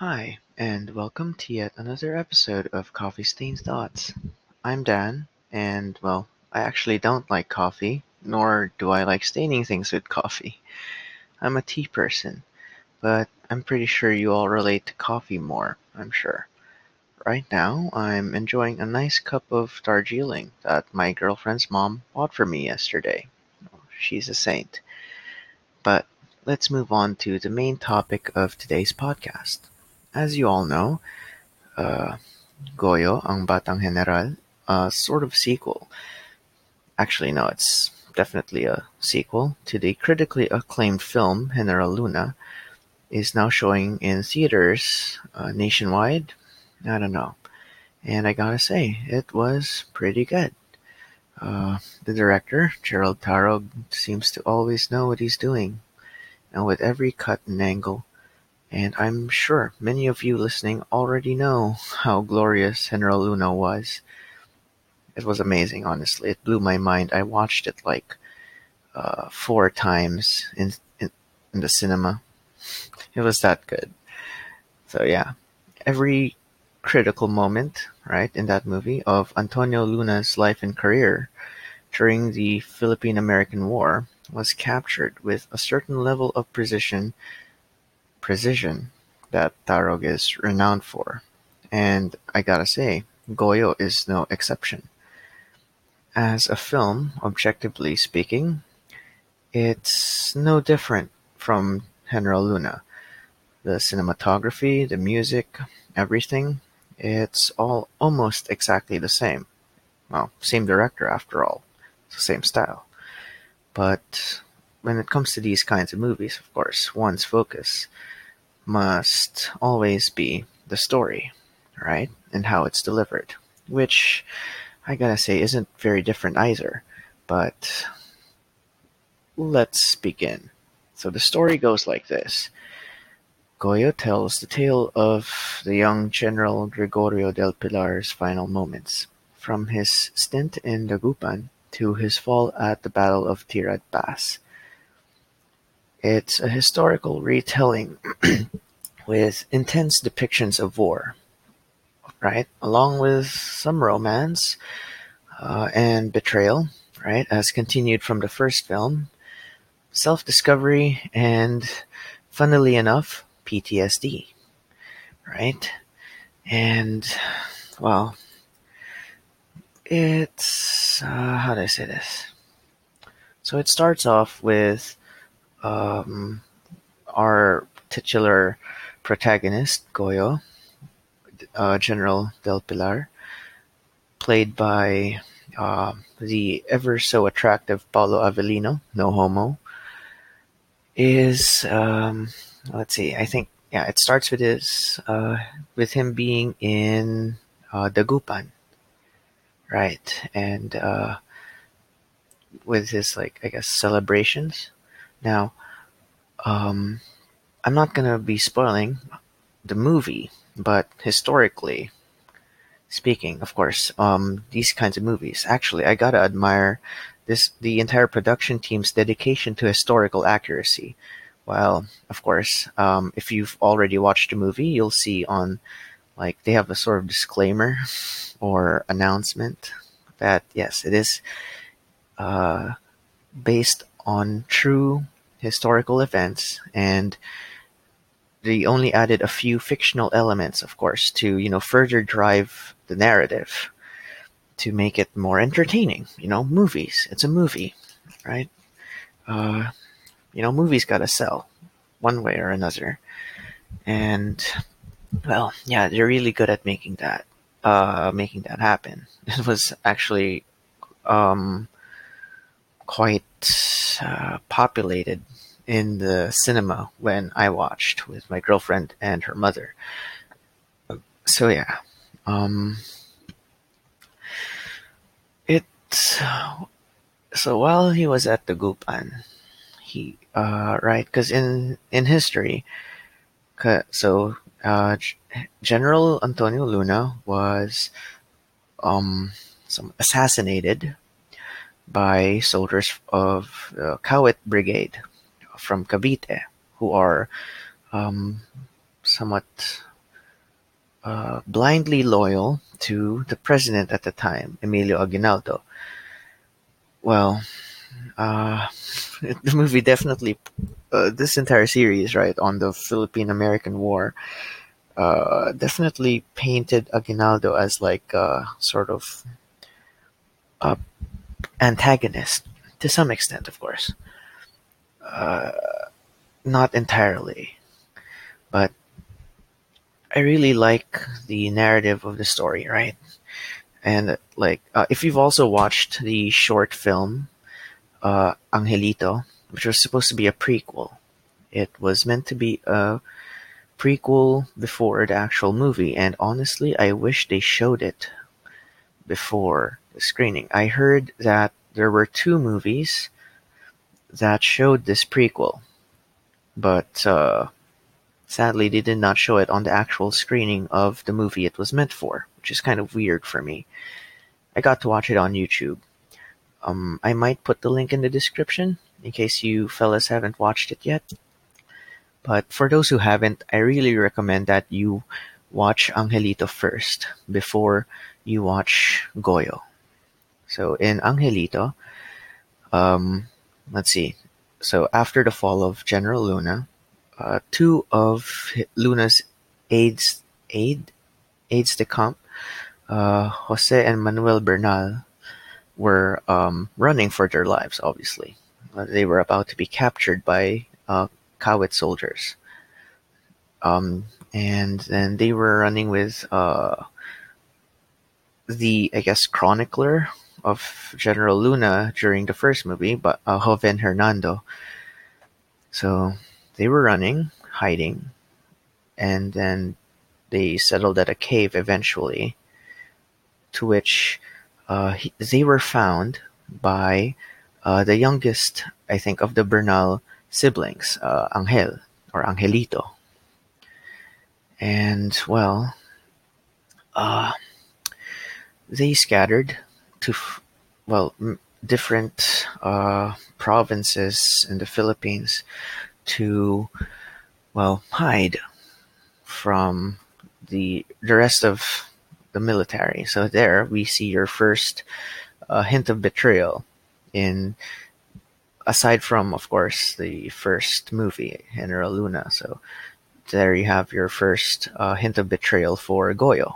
Hi, and welcome to yet another episode of Coffee Stained Thoughts. I'm Dan, and well, I actually don't like coffee, nor do I like staining things with coffee. I'm a tea person, but I'm pretty sure you all relate to coffee more, I'm sure. Right now, I'm enjoying a nice cup of Darjeeling that my girlfriend's mom bought for me yesterday. Oh, she's a saint. But let's move on to the main topic of today's podcast. As you all know, uh, Goyo ang Batang General, a sort of sequel. Actually, no, it's definitely a sequel to the critically acclaimed film General Luna, is now showing in theaters uh, nationwide. I don't know. And I gotta say, it was pretty good. Uh, the director, Jerrold Tarog, seems to always know what he's doing, and with every cut and angle, and I'm sure many of you listening already know how glorious General Luna was. It was amazing, honestly. It blew my mind. I watched it like uh, four times in, in in the cinema. It was that good. So yeah, every critical moment, right, in that movie of Antonio Luna's life and career during the Philippine-American War was captured with a certain level of precision precision that Tarog is renowned for. And I gotta say, Goyo is no exception. As a film, objectively speaking, it's no different from General Luna. The cinematography, the music, everything it's all almost exactly the same. Well, same director after all. It's the same style. But when it comes to these kinds of movies, of course, one's focus must always be the story, right? And how it's delivered. Which I gotta say isn't very different either. But let's begin. So the story goes like this. Goyo tells the tale of the young General Gregorio del Pilar's final moments, from his stint in Dagupan to his fall at the Battle of Tirad Pass. It's a historical retelling with intense depictions of war, right? Along with some romance uh, and betrayal, right? As continued from the first film, self discovery, and funnily enough, PTSD, right? And, well, it's, uh, how do I say this? So it starts off with um, our titular protagonist, Goyo, uh, General Del Pilar, played by uh, the ever so attractive Paulo Avelino, no homo, is um, let's see. I think yeah, it starts with his uh, with him being in uh, Dagupan, right? And uh, with his like I guess celebrations. Now, um, I'm not gonna be spoiling the movie, but historically speaking, of course, um, these kinds of movies. Actually, I gotta admire this the entire production team's dedication to historical accuracy. Well, of course, um, if you've already watched the movie, you'll see on like they have a sort of disclaimer or announcement that yes, it is uh, based on true historical events and they only added a few fictional elements, of course, to you know further drive the narrative to make it more entertaining. You know, movies. It's a movie, right? Uh, you know, movies gotta sell one way or another. And well, yeah, they're really good at making that uh, making that happen. It was actually um, quite uh, populated in the cinema when I watched with my girlfriend and her mother. So yeah, um, it. So while he was at Dagupan, he uh, right because in in history, so uh, General Antonio Luna was um, some assassinated by soldiers of the Kawit Brigade from Cavite, who are um, somewhat uh, blindly loyal to the president at the time, Emilio Aguinaldo. Well, uh, the movie definitely, uh, this entire series, right, on the Philippine American War, uh, definitely painted Aguinaldo as like a sort of a antagonist to some extent, of course. Uh, not entirely, but I really like the narrative of the story, right? And like, uh, if you've also watched the short film uh, Angelito, which was supposed to be a prequel, it was meant to be a prequel before the actual movie, and honestly, I wish they showed it before the screening. I heard that there were two movies that showed this prequel, but uh, sadly, they did not show it on the actual screening of the movie it was meant for, which is kind of weird for me. I got to watch it on YouTube. Um, I might put the link in the description in case you fellas haven't watched it yet. But for those who haven't, I really recommend that you watch Angelito first before you watch Goyo. So in Angelito, um, let's see. So after the fall of General Luna, uh, two of Luna's aides, aide, aides de camp, uh, Jose and Manuel Bernal, were um, running for their lives. Obviously, uh, they were about to be captured by uh, Kawit soldiers. Um, and then they were running with uh, the, I guess, chronicler of General Luna during the first movie, but uh, Joven Hernando. So they were running, hiding, and then they settled at a cave eventually, to which uh, he, they were found by uh, the youngest, I think, of the Bernal siblings, uh, Angel or Angelito. And well, uh, they scattered to well different uh, provinces in the Philippines to well hide from the the rest of the military. So there we see your first uh, hint of betrayal in aside from, of course, the first movie, General Luna. So there you have your first uh, hint of betrayal for Goyo.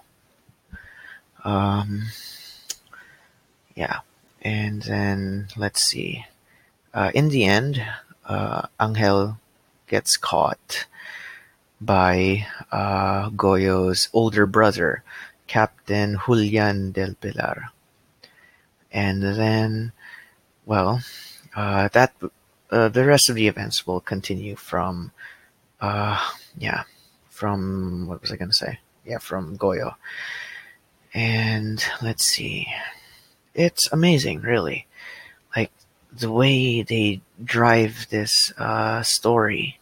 Um, yeah, and then let's see. Uh, in the end, uh, Angel gets caught by uh, Goyo's older brother, Captain Julian del Pilar. And then, well, uh, that uh, the rest of the events will continue from uh, yeah from what was I gonna say yeah from Goyo and let's see it's amazing really like the way they drive this uh, story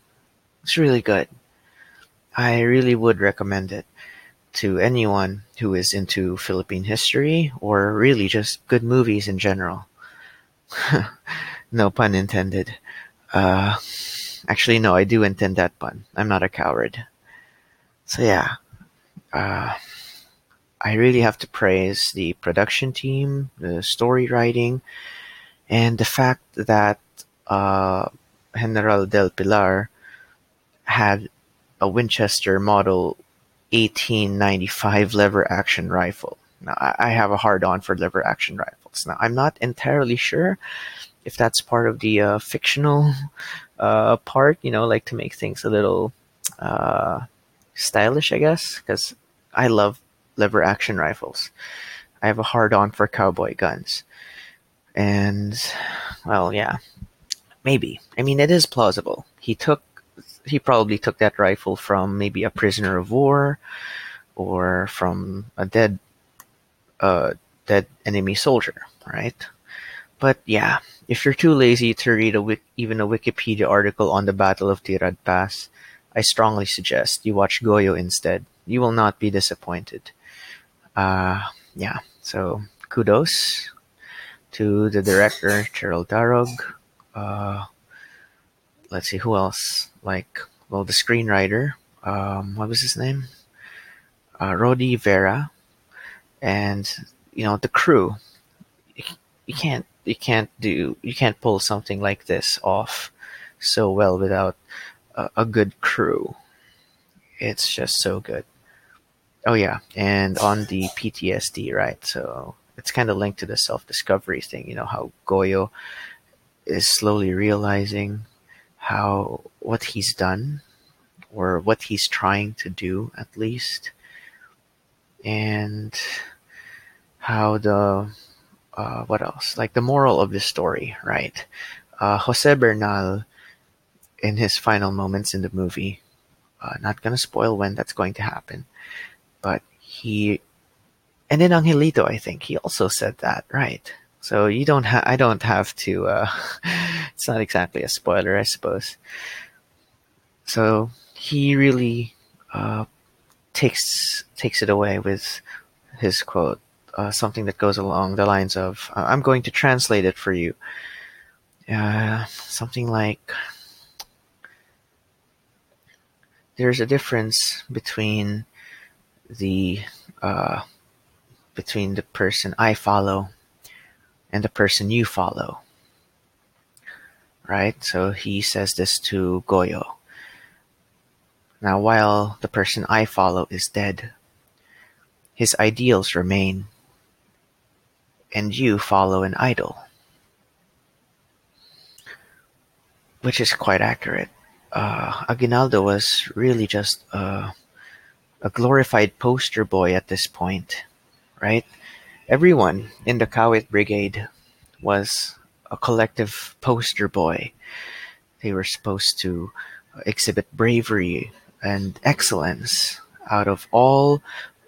it's really good I really would recommend it to anyone who is into Philippine history or really just good movies in general No pun intended. Uh, actually, no, I do intend that pun. I'm not a coward. So yeah, uh, I really have to praise the production team, the story writing, and the fact that uh, General Del Pilar had a Winchester Model 1895 lever action rifle. Now, I have a hard on for lever action rifles. Now, I'm not entirely sure if that's part of the uh, fictional uh, part, you know, like to make things a little uh, stylish, I guess, because I love lever action rifles. I have a hard on for cowboy guns. And, well, yeah, maybe. I mean, it is plausible. He took, he probably took that rifle from maybe a prisoner of war or from a dead, uh, dead enemy soldier, right? But yeah, if you're too lazy to read a even a Wikipedia article on the Battle of Tirad Pass, I strongly suggest you watch Goyo instead. You will not be disappointed. Uh, yeah, so kudos to the director, Jerrold Tarog. Uh, let's see, who else? Like, well, the screenwriter, um, what was his name? Uh, Rody Vera, and you know the crew. You can't you can't do you can't pull something like this off so well without a, a good crew. It's just so good. Oh yeah, and on the PTSD, right? So it's kind of linked to the self-discovery thing. You know how Goyo is slowly realizing how what he's done or what he's trying to do at least and how the uh, what else like the moral of the story right uh, jose bernal in his final moments in the movie uh, not gonna spoil when that's going to happen but he and then angelito i think he also said that right so you don't have i don't have to uh, it's not exactly a spoiler i suppose so he really uh, takes takes it away with his quote, uh, something that goes along the lines of, "I'm going to translate it for you." Uh, something like, "There's a difference between the uh, between the person I follow and the person you follow." Right. So he says this to Goyo now while the person I follow is dead, his ideals remain, and you follow an idol. Which is quite accurate. Uh, Aguinaldo was really just uh, a glorified poster boy at this point, right? Everyone in the Kawit Brigade was a collective poster boy. They were supposed to exhibit bravery, and excellence out of all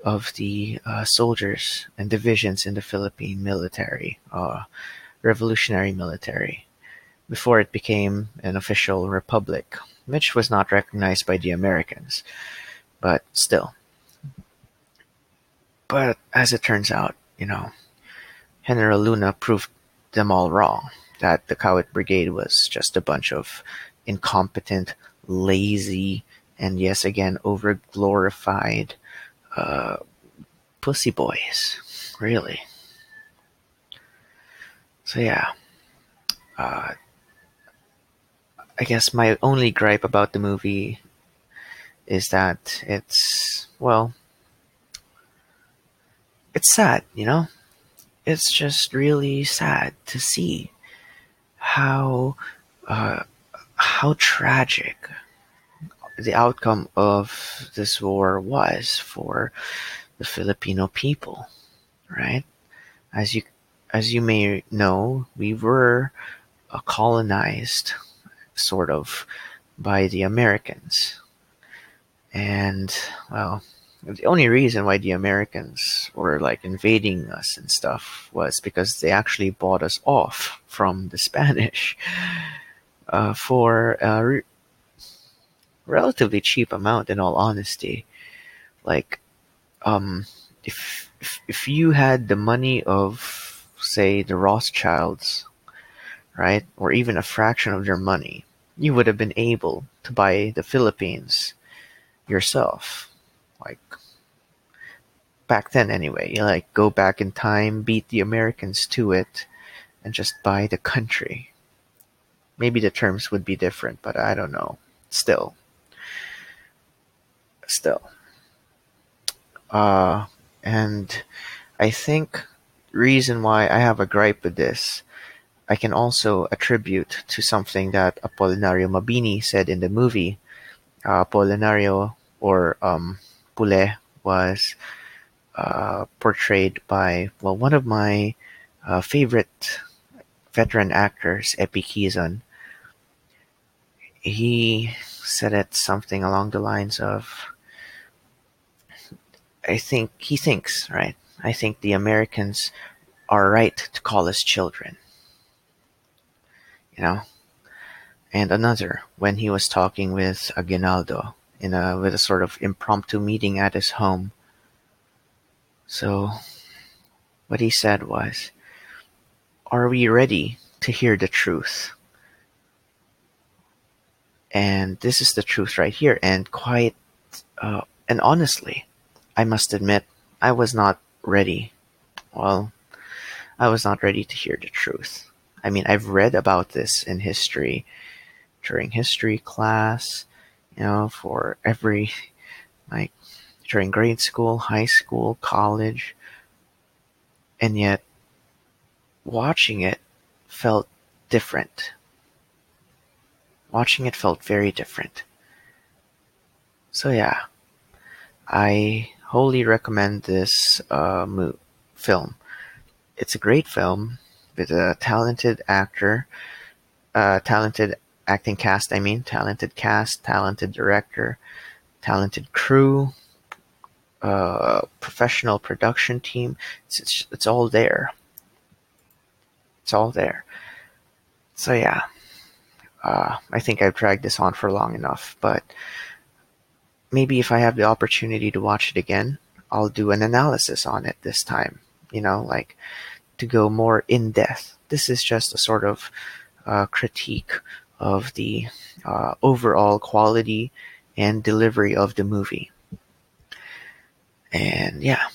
of the uh, soldiers and divisions in the Philippine military, uh, revolutionary military, before it became an official republic, which was not recognized by the Americans, but still. But as it turns out, you know, General Luna proved them all wrong, that the Kawit Brigade was just a bunch of incompetent, lazy, and yes, again, over glorified uh, pussy boys, really. So yeah, uh, I guess my only gripe about the movie is that it's well, it's sad, you know. It's just really sad to see how uh, how tragic the outcome of this war was for the Filipino people, right? As you as you may know, we were uh, colonized, sort of, by the Americans, and well, the only reason why the Americans were like invading us and stuff was because they actually bought us off from the Spanish uh, for uh, relatively cheap amount in all honesty. Like, um, if, if, if you had the money of, say, the Rothschilds, right, or even a fraction of their money, you would have been able to buy the Philippines yourself. Like, back then anyway, you like go back in time, beat the Americans to it, and just buy the country. Maybe the terms would be different, but I don't know. Still, still. Uh, and I think reason why I have a gripe with this, I can also attribute to something that Apolinario Mabini said in the movie. Uh, Apolinario or um, was uh, portrayed by well one of my uh, favorite veteran actors, Epi Quezon. He said it something along the lines of I think he thinks, right? I think the Americans are right to call us children. You know? And another, when he was talking with Aguinaldo in a with a sort of impromptu meeting at his home. So what he said was, Are we ready to hear the truth? And this is the truth right here, and quite Uh, and honestly, I must admit, I was not ready. Well, I was not ready to hear the truth. I mean, I've read about this in history, during history class, you know, for every, like, during grade school, high school, college, and yet watching it felt different. Watching it felt very different. So yeah, I wholly recommend this uh, mo- film. It's a great film with a talented actor, uh, talented acting cast. I mean, talented cast, talented director, talented crew, uh, professional production team. It's, it's it's all there. It's all there. So yeah, uh, I think I've dragged this on for long enough, but maybe if I have the opportunity to watch it again, I'll do an analysis on it this time. You know, like to go more in depth. This is just a sort of uh, critique of the uh, overall quality and delivery of the movie. And yeah,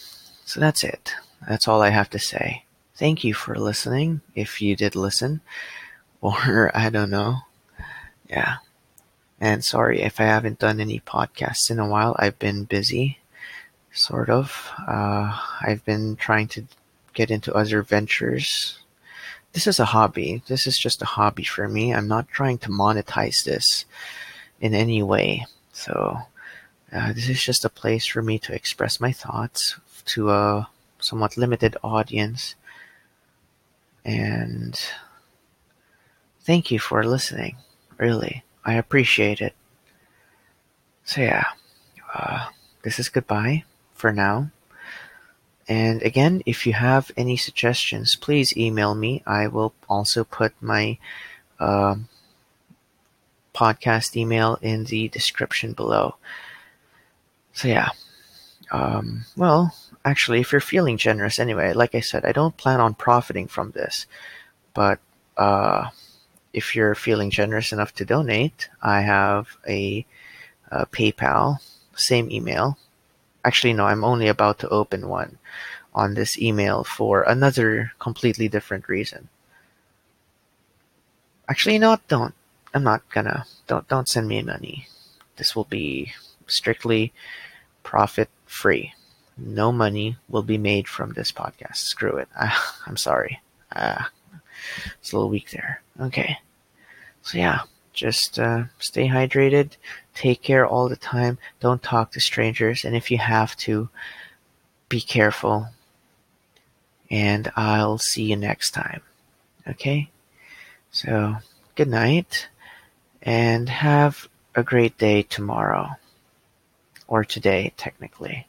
so that's it. That's all I have to say. Thank you for listening, if you did listen, or I don't know. Yeah. And sorry if I haven't done any podcasts in a while. I've been busy, sort of. Uh, I've been trying to get into other ventures. This is a hobby. This is just a hobby for me. I'm not trying to monetize this in any way. So, uh, this is just a place for me to express my thoughts to a somewhat limited audience. And thank you for listening. Really. I appreciate it. So yeah, uh, this is goodbye for now. And again, if you have any suggestions, please email me. I will also put my uh, podcast email in the description below. So yeah, um, well, actually, if you're feeling generous anyway, like I said, I don't plan on profiting from this, but uh, if you're feeling generous enough to donate, I have a, a PayPal, same email. Actually, no, I'm only about to open one on this email for another completely different reason. Actually, what? Don't. I'm not gonna. Don't don't send me money. This will be strictly profit free. No money will be made from this podcast. Screw it. Uh, I'm sorry. Uh, it's a little weak there. Okay. So yeah, just uh, stay hydrated, take care all the time, don't talk to strangers, and if you have to, be careful. And I'll see you next time. Okay? So, good night, and have a great day tomorrow. Or today, technically.